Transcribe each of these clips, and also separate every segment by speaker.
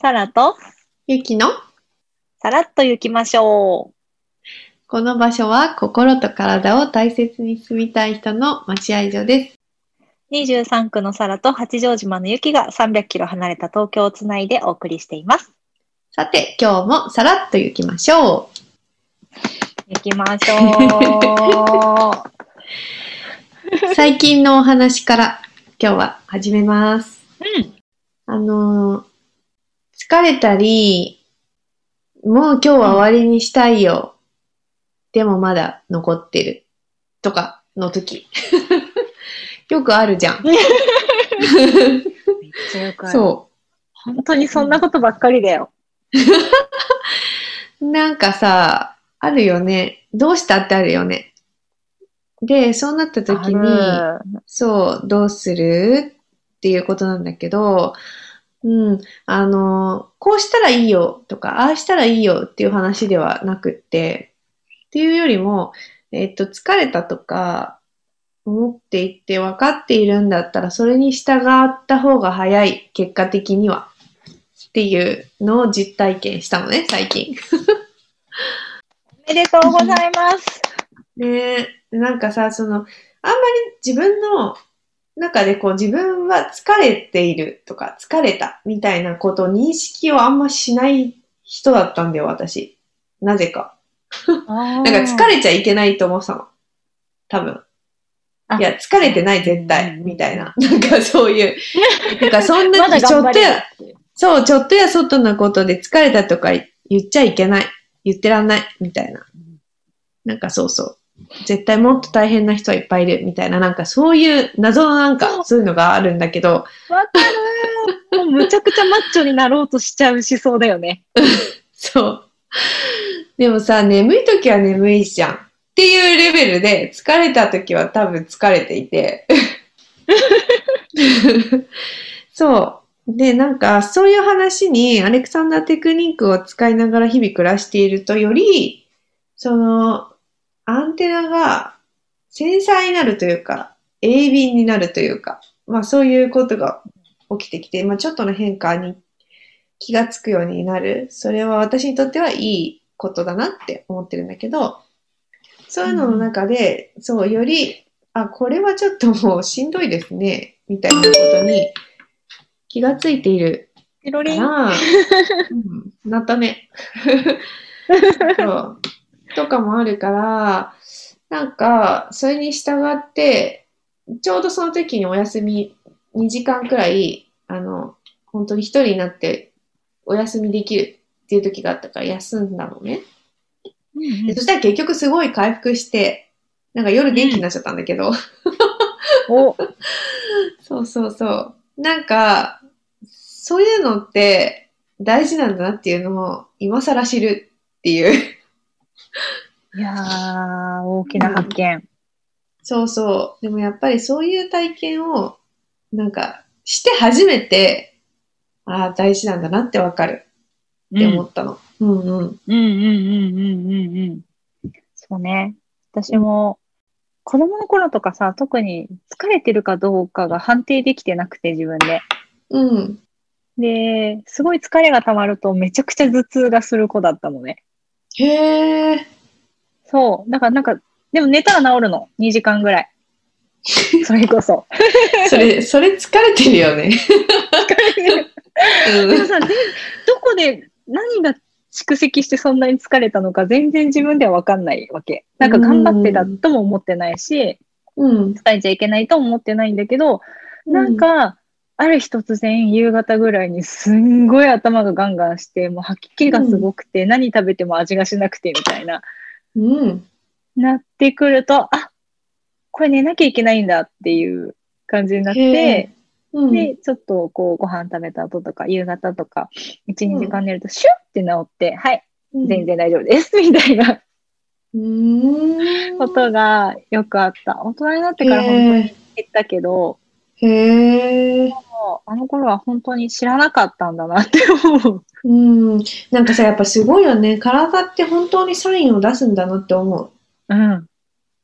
Speaker 1: サラと？
Speaker 2: ゆきの？
Speaker 1: さらっと行きましょ
Speaker 2: この場所は心と体を大切に住みたい人の待合所です。
Speaker 1: う。23区のサラと八丈島のゆきが300キロ離れた東京をつないでお送りしています。
Speaker 2: さて、今日もさらっと行きましょ
Speaker 1: 行きましょ
Speaker 2: う。最近のお話から今日は始めます。
Speaker 1: う。うん。
Speaker 2: あのー疲れたり、もう今日は終わりにしたいよ。でもまだ残ってる。とかの時。よくあるじゃん。
Speaker 1: めっちゃよくある。
Speaker 2: そ
Speaker 1: 本当にそんなことばっかりだよ。
Speaker 2: う。なんかさ、あるよね。どうしたってあるよね。で、そうなった時に、そう、どうするっていうことなんだけど、うん、あの、こうしたらいいよとか、ああしたらいいよっていう話ではなくって、っていうよりも、えっと、疲れたとか、思っていて分かっているんだったら、それに従った方が早い、結果的には。っていうのを実体験したのね、最近。
Speaker 1: おめでとうございます。
Speaker 2: ねえ、なんかさ、その、あんまり自分の中でこう自分は疲れているとか疲れたみたいなことを認識をあんましない人だったんだよ、私。なぜか。
Speaker 1: な
Speaker 2: なんか疲れちゃいけないと思ってたの。多分。
Speaker 1: あ
Speaker 2: いや、疲れてない絶対、みたいな。なんかそういう。なんかそんなちょっとや、そう、ちょっとやそっとなことで疲れたとか言っちゃいけない。言ってらんない。みたいな。なんかそうそう。絶対もっと大変な人はいっぱいいる。みたいな。なんかそういう謎のなんかそういうのがあるんだけど、
Speaker 1: わかるもうむちゃくちゃマッチョになろうとしちゃう思想だよね。
Speaker 2: そう。でもさ、眠い時は眠いじゃん。っていうレベルで、疲れた時は多分疲れていて。そう。で、なんか、そういう話に、アレクサンダーテクニックを使いながら日々暮らしていると、より、その、アンテナが繊細になるというか、鋭敏になるというか、まあそういうことが起きてきて、まあちょっとの変化に気がつくようになる。それは私にとってはいいことだなって思ってるんだけど、そういうのの中で、そう、より、あ、これはちょっともうしんどいですね、みたいなことに気がついている
Speaker 1: ピロリン？
Speaker 2: うん、なったね。そう。とかもあるから、なんか、それに従って、ちょうどその時にお休み2時間くらい、あの、本当に一人になってお休みできるっていう時があったから休んだのね。
Speaker 1: うん
Speaker 2: でそしたら結局すごい回復して、なんか夜元気になっちゃったんだけど、
Speaker 1: お、
Speaker 2: そうそうそう。なんか、そういうのって大事なんだなっていうのを今更知るっていう。
Speaker 1: いやー、大きな発見。
Speaker 2: そうそう。でもやっぱりそういう体験を、なんか、して初めて、ああ、大事なんだなってわかるって思ったの。うんうん。
Speaker 1: うんうんうんうんうんうん。そうね。私も、子供の頃とかさ、特に疲れてるかどうかが判定できてなくて、自分で。
Speaker 2: うん。
Speaker 1: で、すごい疲れが溜まるとめちゃくちゃ頭痛がする子だったのね。
Speaker 2: へえ。
Speaker 1: そう。だからなんか、でも寝たら治るの。2時間ぐらい。それこそ。
Speaker 2: それ、それ疲れてるよね。うん。
Speaker 1: でもさ、でどこで何が蓄積してそんなに疲れたのか全然自分では分かんないわけ。なんか頑張ってたとも思ってないし、
Speaker 2: うん。
Speaker 1: 疲れちゃいけないとも思ってないんだけど、なんか、ある日突然夕方ぐらいにすんごい頭がガンガンして、もう吐き気がすごくて、何食べても味がしなくてみたいな、
Speaker 2: うん。
Speaker 1: なってくると、あこれ寝なきゃいけないんだっていう感じになっ
Speaker 2: へ
Speaker 1: て、
Speaker 2: うん。
Speaker 1: で、ちょっとこうご飯食べた後とか、夕方とか、1、
Speaker 2: うん
Speaker 1: 2時間寝るとシュッって治って、はい、
Speaker 2: うん
Speaker 1: 全。然大丈夫です、みたいな
Speaker 2: うーん。
Speaker 1: ことがよくあった。大人になってから本当に減ったけど、
Speaker 2: へえ。
Speaker 1: あの頃は本当に知らなかったんだなって思う。
Speaker 2: うん。なんかさ、やっぱすごいよね。体って本当にサインを出すんだなって思う。
Speaker 1: うん。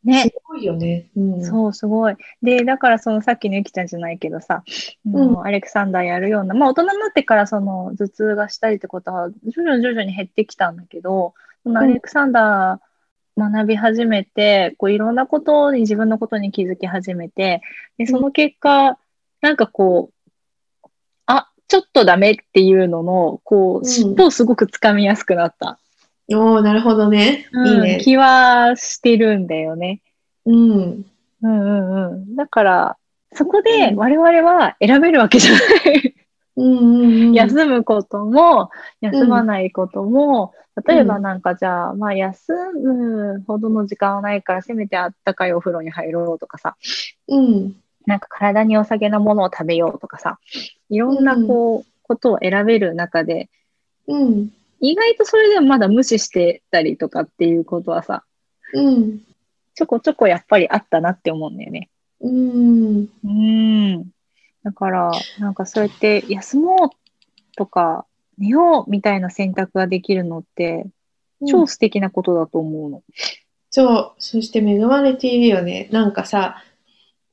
Speaker 1: ね
Speaker 2: す。ごいよね。うん。
Speaker 1: そう、すごい。で、だからそのさっきのゆきちゃんじゃないけどさ、うんアレクサンダーやるような、まあ大人になってからその頭痛がしたりってことは徐々に徐々に減ってきたんだけど、そのアレクサンダー学び始めて、こういろんなことに自分のことに気づき始めて、で、その結果、なんかこう、あ、ちょっとダメっていうのの、こ
Speaker 2: うん
Speaker 1: う、尻尾をすごくつかみやすくなった、
Speaker 2: おー、なるほどね。いい
Speaker 1: うん
Speaker 2: ね。
Speaker 1: 気はしてるんだよね。
Speaker 2: うん。
Speaker 1: うんうんうん。だから、そこで
Speaker 2: うん
Speaker 1: 我々は選べるわけじゃない。
Speaker 2: うんうんうん。
Speaker 1: 休むことも、休まないことも、例えば
Speaker 2: うん
Speaker 1: なんかじゃあ、まあ休むほどの時間はないから、せめてあったかいお風呂に入ろうとかさ、
Speaker 2: うん。
Speaker 1: なんか体に良さげなものを食べようとかさ、いろんなこう、ことを選べる中で、
Speaker 2: うん。
Speaker 1: 意外とそれでもまだ無視してたりとかっていうことはさ、
Speaker 2: うん。
Speaker 1: ちょこちょこやっぱりあったなって思うんだよね。
Speaker 2: うん。
Speaker 1: うん。だから、なんかそうやって休もうとか寝ようみたいな選択ができるのって、超素敵なことだと思うの。
Speaker 2: そう。そして恵まれているよね。なんかさ、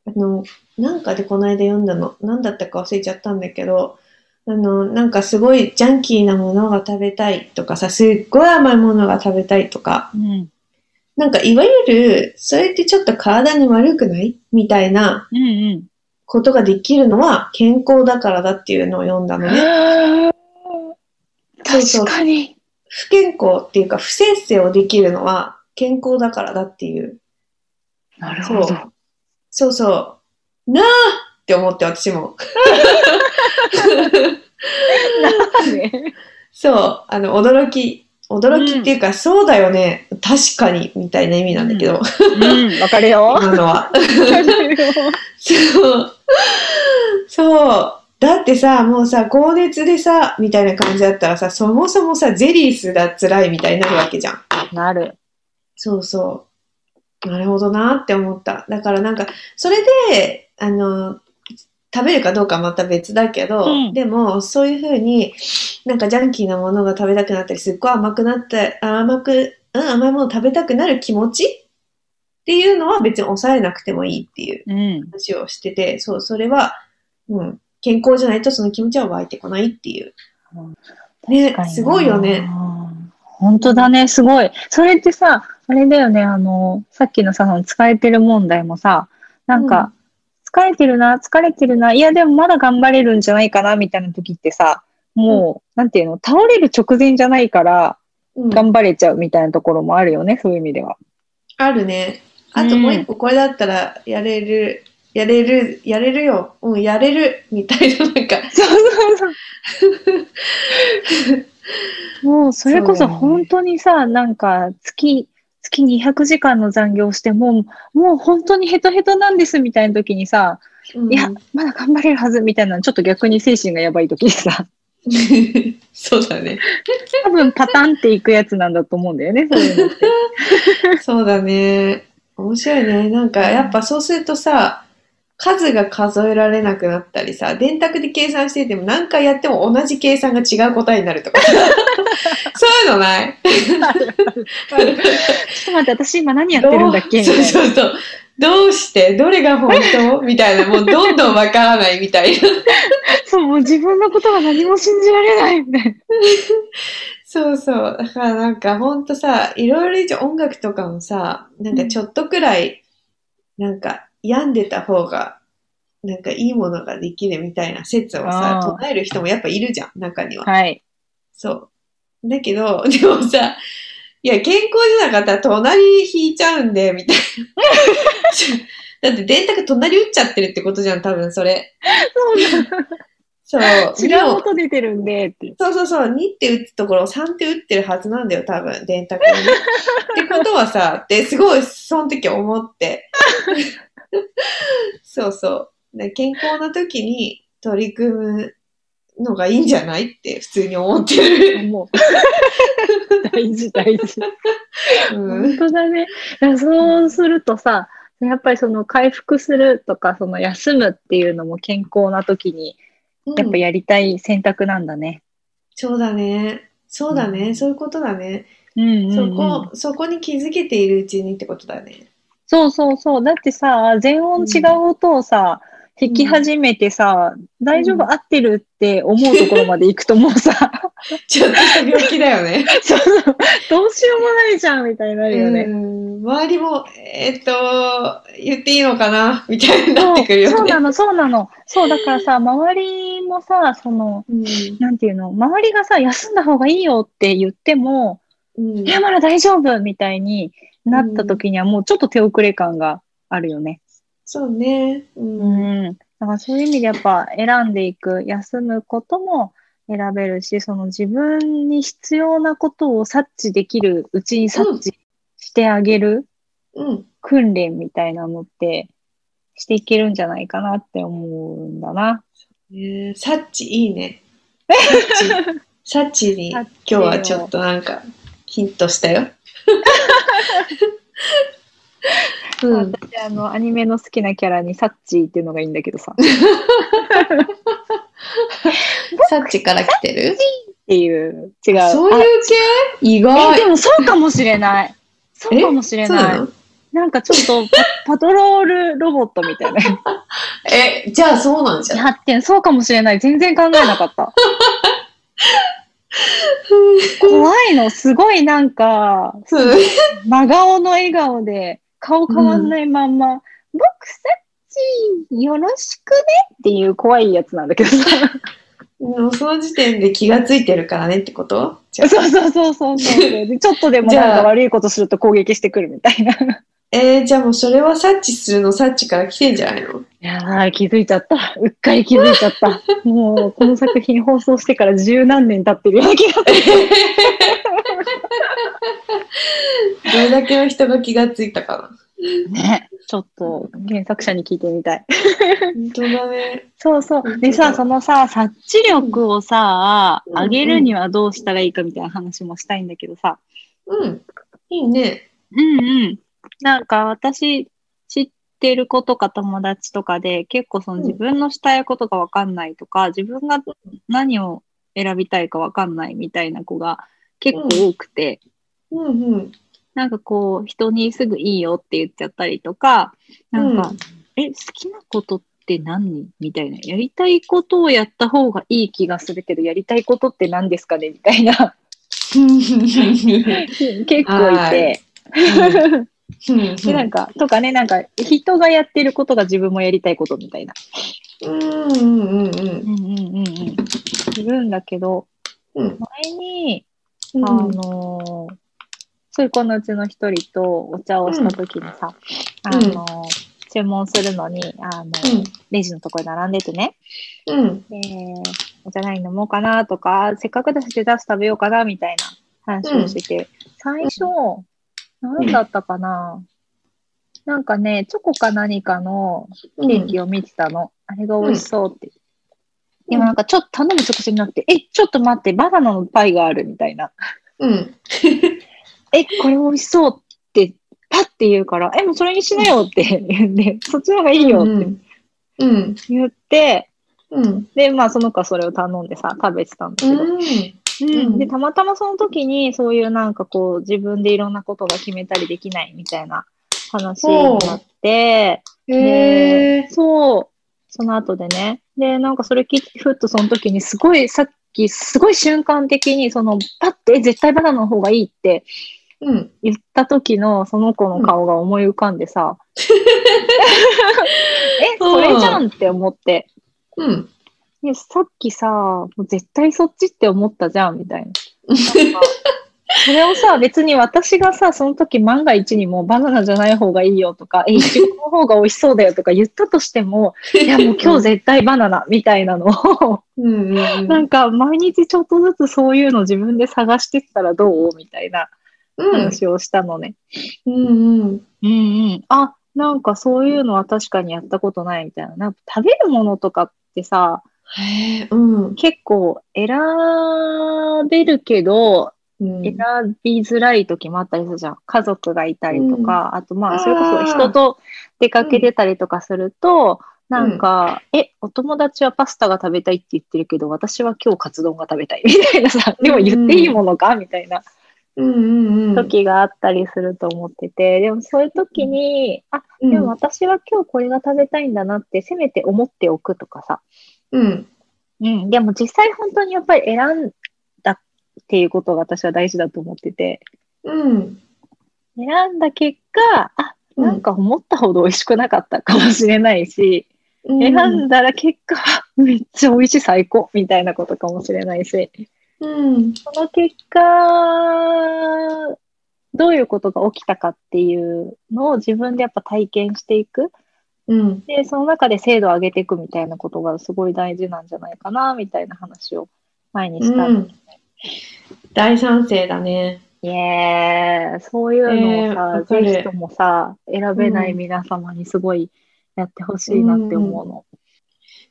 Speaker 2: あの、なんかでこの間読んだの。何だったか忘れちゃったんだけど、あの、なんかすごいジャンキーなものが食べたいとかさ、すっごい甘いものが食べたいとか、
Speaker 1: うん。
Speaker 2: なんかいわゆる、それってちょっと体に悪くないみたいな。ことができるのは健康だからだっていうのを読んだのね。
Speaker 1: 確かに。
Speaker 2: 不健康っていうか不摂生をできるのは健康だからだっていう。
Speaker 1: なるほど。
Speaker 2: そうそうそう。なあって思って私も。
Speaker 1: ね
Speaker 2: そう、あの、驚き。驚きっていうか、そうだよね。確かに、みたいな意味なんだけど、
Speaker 1: うん、わかるよ。わ
Speaker 2: 今のは。
Speaker 1: かるよ。
Speaker 2: そう。そう。だってさ、もうさ、高熱でさ、みたいな感じだったらさ、そもそもさ、ゼリースが辛いみたいになるわけじゃん。
Speaker 1: なる。
Speaker 2: そうそう。なるほどなって思った。だからなんか、それで、あの、食べるかどうかはまた別だけど、
Speaker 1: うん
Speaker 2: でも、そういうふうに、なんかジャンキーなものが食べたくなったり、すっごい甘くなって、あ甘く、うん、甘いもの食べたくなる気持ち？っていうのは別に抑えなくてもいいっていう
Speaker 1: うん。
Speaker 2: 話をしてて、そう、それは、うん、健康じゃないとその気持ちは湧いてこないっていう。ねすごいよね。。
Speaker 1: 本当だね、すごい。それってさ、あれだよね、あの、さっきのさ、その疲れてる問題もさ、なんか、疲れてるな、疲れてるな、いや、でもまだ頑張れるんじゃないかな、みたいな時ってさ、もう、なんていうの、倒れる直前じゃないから、
Speaker 2: うん、
Speaker 1: 頑張れちゃうみたいなところもあるよね、そういう意味では。
Speaker 2: あるね。あともう一個、これだったらやれる、やれる、やれるよ。うん、やれる、みたいな、なんか、
Speaker 1: そうそうそう。もう、それこそ本当にさ、なんか、月、月200時間の残業して、もう、もう本当にヘトヘトなんですみたいな時にさ、
Speaker 2: うん
Speaker 1: いや、まだ頑張れるはずみたいな、ちょっと逆に精神がやばい時にさ、
Speaker 2: そうだね。
Speaker 1: 多分パタンっていくやつなんだと思うんだよね、そういうのって。
Speaker 2: そうだね。面白いね。なんか、やっぱそうするとさ、数が数えられなくなったりさ、電卓で計算してても何回やっても同じ計算が違う答えになるとかさ。そういうのない？
Speaker 1: ちょっと待って、私今何やってるんだっけ？
Speaker 2: そうそうそう。どうして？どれが本当？みたいな。もうどんどんわからないみたいな。
Speaker 1: そう、もう自分のことが何も信じられないみたいな。
Speaker 2: そうそう。だからなんかほんとさ、いろいろ音楽とかもさ、なんかちょっとくらい、なんか病んでた方が、なんかいいものができるみたいな説をさ、唱える人もやっぱいるじゃん、中には。
Speaker 1: はい。
Speaker 2: そう。だけど、でもさ、いや、健康じゃなかったら隣引いちゃうんで、みたいな。だって電卓隣打っちゃってるってことじゃん、多分それ。そう。
Speaker 1: 違
Speaker 2: でも
Speaker 1: う音出てるんで、って。
Speaker 2: そうそうそう、2って打つところを3って打ってるはずなんだよ、多分、電卓にね。ってことはさ、ってすごい、その時思って。そうそう。で健康な時に取り組むのがいいんじゃないって普通に思ってる。
Speaker 1: もう。大事、大事。
Speaker 2: うん
Speaker 1: 本当だね。そうするとさ、やっぱりその回復するとか、その休むっていうのも健康な時にやっぱやりたい選択なんだね。
Speaker 2: そうだね。そうだね。そういうことだね。
Speaker 1: うんうんうん
Speaker 2: そこ、そこに気づけているうちにってことだね。
Speaker 1: そうそうそう。だってさ、全音違う音をさ、弾き始めてさ、大丈夫？合ってるって思うところまで行くともうさ、
Speaker 2: ちょっとした病気だよね。
Speaker 1: そうそうどうしようもないじゃんみたいになるよね。
Speaker 2: うん周りも、えーっと、言っていいのかな？みたいになってくるよね。
Speaker 1: そうなの、そうなの。そう、だからさ、周りもさ、その、
Speaker 2: うん
Speaker 1: なんていうの、周りがさ、休んだ方がいいよって言っても、
Speaker 2: うん
Speaker 1: いや、まだ大丈夫みたいになった時にはもうちょっと手遅れ感があるよね。
Speaker 2: そうね。う。
Speaker 1: うんん。だからそういう意味でやっぱ選んでいく、休むことも選べるし、その自分に必要なことを察知できるうちに察知してあげる
Speaker 2: うん。
Speaker 1: 訓練みたいなのってしていけるんじゃないかなって思うんだな。
Speaker 2: えー、サッチいいね。サッチ、サッチに今日はちょっとなんかヒントしたよ。うん。
Speaker 1: 私、あの、アニメの好きなキャラにサッチーっていうのがいいんだけどさ。っ
Speaker 2: サッチから来てる？
Speaker 1: ていう、違う。
Speaker 2: そういう系？意外
Speaker 1: で。もそうかもしれない。そうかもしれない。
Speaker 2: な
Speaker 1: んかちょっとパパトロールロボットみたいな。
Speaker 2: え、じゃあそうなんじゃん。
Speaker 1: 発展、そうかもしれない。全然考えなかった。怖いの。すごいなんか、
Speaker 2: うん
Speaker 1: 真顔の笑顔で、顔変わんないまんま、僕、サッチー、よろしくねっていう怖いやつなんだけどさ。
Speaker 2: もうその時点で気がついてるからねってこと？
Speaker 1: そうそうそうそうそう。でちょっとでもなんか悪いことすると攻撃してくるみたいな。い
Speaker 2: えー、じゃあもうそれは察知するの察知から来てんじゃないの？
Speaker 1: やー、気づいちゃった。うっかり気づいちゃった。もう、この作品放送してから十何年経ってるような気がする。
Speaker 2: どれだけの人が気がついたか
Speaker 1: ね。ちょっと原作者に聞いてみたい。
Speaker 2: な。本当だね。
Speaker 1: そうそう。でさ、そのさ、察知力をさ、
Speaker 2: うん
Speaker 1: 上げるにはどうしたらいいかみたいな話もしたいんだけどさ。
Speaker 2: うん。いいね。
Speaker 1: うんうん。なんか私知ってる子とか友達とかで結構その
Speaker 2: うん。
Speaker 1: 自分のしたいことがわかんないとか、自分が何を選びたいかわかんないみたいな子が結構多くて、
Speaker 2: うん。うん。
Speaker 1: なんかこう人にすぐいいよって言っちゃったりとか、なんか、え、好きなことって何？みたいな。やりたいことをやった方がいい気がするけど、やりたいことって何ですかね？みたいな。結構いて。でなんか、とかね、なんか、人がやってることが自分もやりたいことみたいな。
Speaker 2: うんうんうんうん。
Speaker 1: うんうんうんうん。いるんだけど、
Speaker 2: うん
Speaker 1: 前に、
Speaker 2: うん
Speaker 1: あのーそういう子のうちの一人とお茶をしたときにさ、あのー注文するのに、あのーレジのところに並んでてね、
Speaker 2: うん。
Speaker 1: で、お茶何飲もうかなとか、せっかくだしレタス食べようかなみたいな話をしてて、最初、何だったかな、なんかね、チョコか何かの
Speaker 2: うん。
Speaker 1: ケーキを見てたの。あれが美味しそうって。でもなんかちょっと頼む直前になって、え、ちょっと待って、バナナのパイがあるみたいな。
Speaker 2: うん。
Speaker 1: え、これ美味しそうって、パッて言うから、え、もうそれにしなよって言って、そっちの方がいいよって
Speaker 2: うん。
Speaker 1: 言って、
Speaker 2: うん。
Speaker 1: で、まあその子はそれを頼んでさ、食べてたんだけど。
Speaker 2: うん。
Speaker 1: うん、で、たまたまその時に、そういうなんかこう、自分でいろんなことが決めたりできないみたいな話になって、
Speaker 2: へえ。
Speaker 1: そう、その後でね。で、なんかそれ聞いて、ふっとその時にすごい、さっきすごい瞬間的に、その、パッて、え絶対バナナの方がいいって
Speaker 2: うん。
Speaker 1: 言った時のその子の顔が思い浮かんでさ、え、それじゃんって思って。
Speaker 2: うん。
Speaker 1: いやさっきさ、もう絶対そっちって思ったじゃん、みたいな。なんかそれをさ、別に私がさ、その時万が一にもバナナじゃない方がいいよとか、え、いちごの方が美味しそうだよとか言ったとしても、いや もう今日絶対バナナみたいなのを、
Speaker 2: うん。うん。
Speaker 1: なんか毎日ちょっとずつそういうの自分で探してったらどう？みたいな
Speaker 2: うん。
Speaker 1: 話をしたのね。
Speaker 2: うん。うん。
Speaker 1: うんうん。あ、なんかそういうのは確かにやったことないみたいな。なんか食べるものとかってさ、
Speaker 2: へえ。うん。
Speaker 1: 結構選べるけど、
Speaker 2: うん
Speaker 1: 選びづらい時もあったりするじゃん。家族がいたりとか、あとま
Speaker 2: あ
Speaker 1: それこそ人と出かけてたりとかすると、なんか、え、お友達はパスタが食べたいって言ってるけど、私は今日カツ丼が食べたい みたいなさ、でも言っていいものかみたいな
Speaker 2: うんうんうん。
Speaker 1: 時があったりすると思ってて、でもそういう時に、あ、
Speaker 2: うん
Speaker 1: でも私は今日これが食べたいんだなって、せめて思っておくとかさ。
Speaker 2: うん。
Speaker 1: うん。でも実際本当にやっぱり選んだっていうことが私は大事だと思ってて、
Speaker 2: うん。
Speaker 1: 選んだ結果、あ、なんか思ったほど美味しくなかったかもしれないし、選んだら結果、めっちゃ美味しい最高みたいなことかもしれないし、
Speaker 2: うん。
Speaker 1: その結果、どういうことが起きたかっていうのを自分でやっぱ体験していく。
Speaker 2: うん。
Speaker 1: で、その中で精度を上げていくみたいなことがすごい大事なんじゃないかな、みたいな話を前にしたんですね。
Speaker 2: 大賛成だね。
Speaker 1: いえー、そういうのを
Speaker 2: えー
Speaker 1: さ、
Speaker 2: わかる
Speaker 1: ぜひともさ、選べない皆様にすごいやってほしいなって思うの。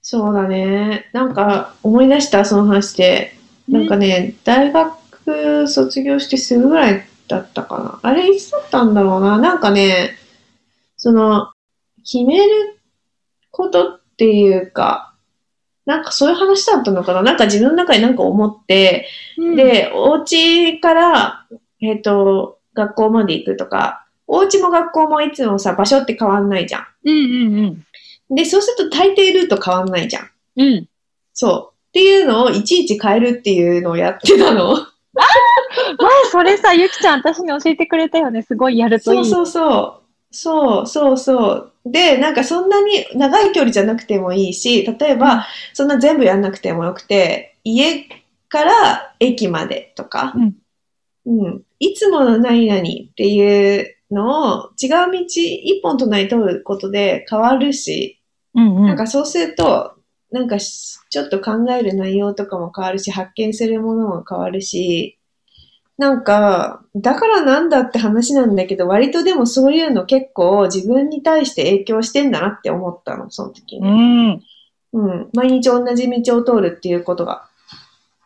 Speaker 2: そうだね。なんか思い出した、その話で。なんかね、大学卒業してすぐぐらいだったかな。あれいつだったんだろうな。なんかね、その、決めることっていうか、なんかそういう話だったのかな？なんか自分の中になんか思って、
Speaker 1: うん、
Speaker 2: で、お家から、えっ、と、学校まで行くとか、お家も学校もいつもさ、場所って変わんないじゃん。
Speaker 1: うんうん
Speaker 2: で、そうすると大抵ルート変わんないじゃん。
Speaker 1: うん。うん。
Speaker 2: そう。っていうのをいちいち変えるっていうのをやってたの。
Speaker 1: 前それさ、ゆきちゃん私に教えてくれたよね。すごいやるといい。
Speaker 2: そうそうそう。そうそうそう。で、なんかそんなに長い距離じゃなくてもいいし、例えば、そんな全部やんなくてもよくて、家から駅までとか、うん。いつもの何々っていうのを違う道一本隣通ることで変わるし、
Speaker 1: うんうん。
Speaker 2: なんかそうすると、なんかしちょっと考える内容とかも変わるし、発見するものも変わるし、なんか、だからなんだって話なんだけど、割とでもそういうの結構自分に対して影響してんだなって思ったの、その時
Speaker 1: う
Speaker 2: に。
Speaker 1: ん。
Speaker 2: うん。毎日同じ道を通るっていうことが。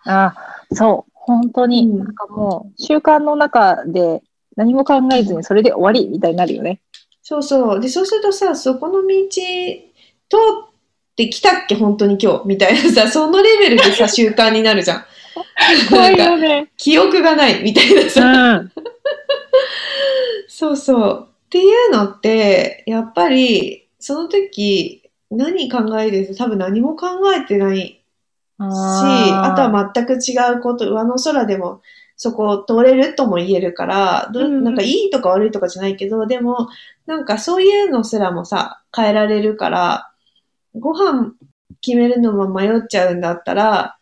Speaker 1: あ、そう。本当に、
Speaker 2: うん
Speaker 1: なんかもう、習慣の中で何も考えずにそれで終わりみたいになるよね。
Speaker 2: そうそう。で、そうするとさ、そこの道通ってきたっけ本当に今日みたいなさ、そのレベルでさ、習慣になるじゃん。
Speaker 1: 怖いよね。
Speaker 2: 記憶がないみたいな
Speaker 1: う
Speaker 2: さ。
Speaker 1: ん。
Speaker 2: そうそう。っていうのって、やっぱり、その時、何考えてて多分何も考えてないし、あとは全く違うこと、上の空でもそこを通れるとも言えるから、どなんかいいとか悪いとかじゃないけど、でも、なんかそういうのすらもさ、変えられるから、ご飯決めるのも迷っちゃうんだったら、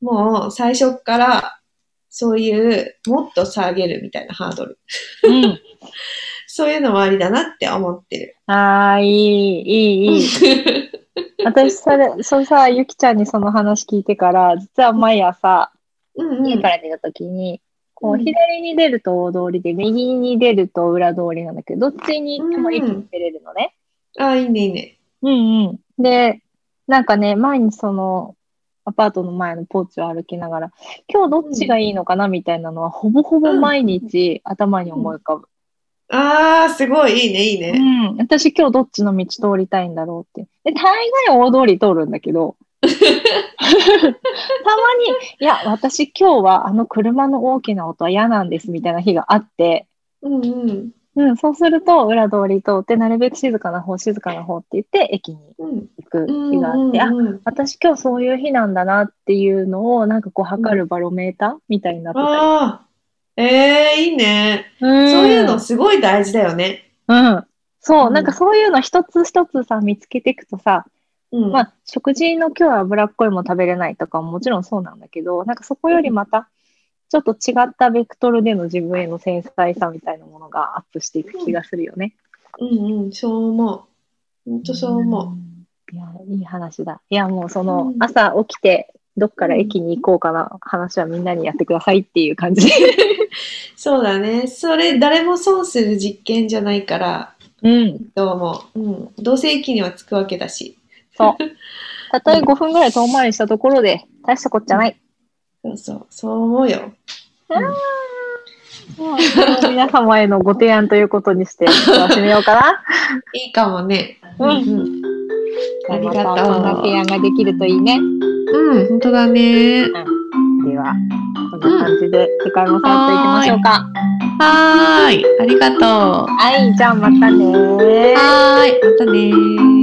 Speaker 2: もう最初っから、そういう、もっと下げるみたいなハードル。
Speaker 1: うん。
Speaker 2: そういうのもありだなって思ってる。
Speaker 1: ああ、いい、いい、いい。私、それ、そうさ、ゆきちゃんにその話聞いてから、実は毎朝、
Speaker 2: うんうん。
Speaker 1: 家から出た時に、こう、
Speaker 2: うん
Speaker 1: 左に出ると大通りで、右に出ると裏通りなんだけど、どっちに行っても駅に出れるのね。
Speaker 2: あ、いいね、いいね。
Speaker 1: うんうん。で、なんかね、毎日その、アパートの前のポーチを歩きながら、今日どっちがいいのかな？みたいなのは、ほぼほぼ毎日頭に思い浮かぶ。
Speaker 2: あー、すごい、いいね、いいね。
Speaker 1: うん。私今日どっちの道通りたいんだろうって。で、大概大通り通るんだけど、たまに、いや、私今日はあの車の大きな音は嫌なんですみたいな日があって、
Speaker 2: うんうん。
Speaker 1: うん、そうすると裏通り通って、なるべく静かな方、静かな方って言って駅に
Speaker 2: うん。
Speaker 1: 行く日があって、あ、
Speaker 2: うん
Speaker 1: 私今日そういう日なんだなっていうのを、なんかこう測るバロメーターみたいになってたり。
Speaker 2: あー、えー、いいね。
Speaker 1: うん
Speaker 2: そういうのすごい大事だよね。
Speaker 1: うん。そうう、
Speaker 2: ん
Speaker 1: なんかそういうの一つ一つさ、見つけていくとさ、
Speaker 2: うん。
Speaker 1: まあ、食事の今日は脂っこいもの食べれないとかももちろんそうなんだけど、なんかそこよりまた、ちょっと違ったベクトルでの自分への繊細さみたいなものがアップしていく気がするよね。
Speaker 2: うんうん、そう思う。ほんとそう思う。
Speaker 1: んいや、いい話だ。いや、もうその
Speaker 2: うん
Speaker 1: 朝起きて、どっから駅に行こうかな話はみんなにやってくださいっていう感じで。
Speaker 2: そうだね。それ、誰も損する実験じゃないから、
Speaker 1: うん。
Speaker 2: どうも。うん。どうせ駅には着くわけだし。
Speaker 1: そう。たとえ5分ぐらい遠回りしたところで、大したこっちゃない。
Speaker 2: そうそう、そう思うよ。
Speaker 1: もう皆様へのご提案ということにして、締めようかな。
Speaker 2: いいかもね。
Speaker 1: うん
Speaker 2: うん
Speaker 1: じゃあまたそんな提案ができるといいね。
Speaker 2: うん、本当だね。
Speaker 1: では、こんな感じで次回もさっといきましょうか。
Speaker 2: はーい。ありがとう。
Speaker 1: はい、じゃあまたね
Speaker 2: はーい。またねー。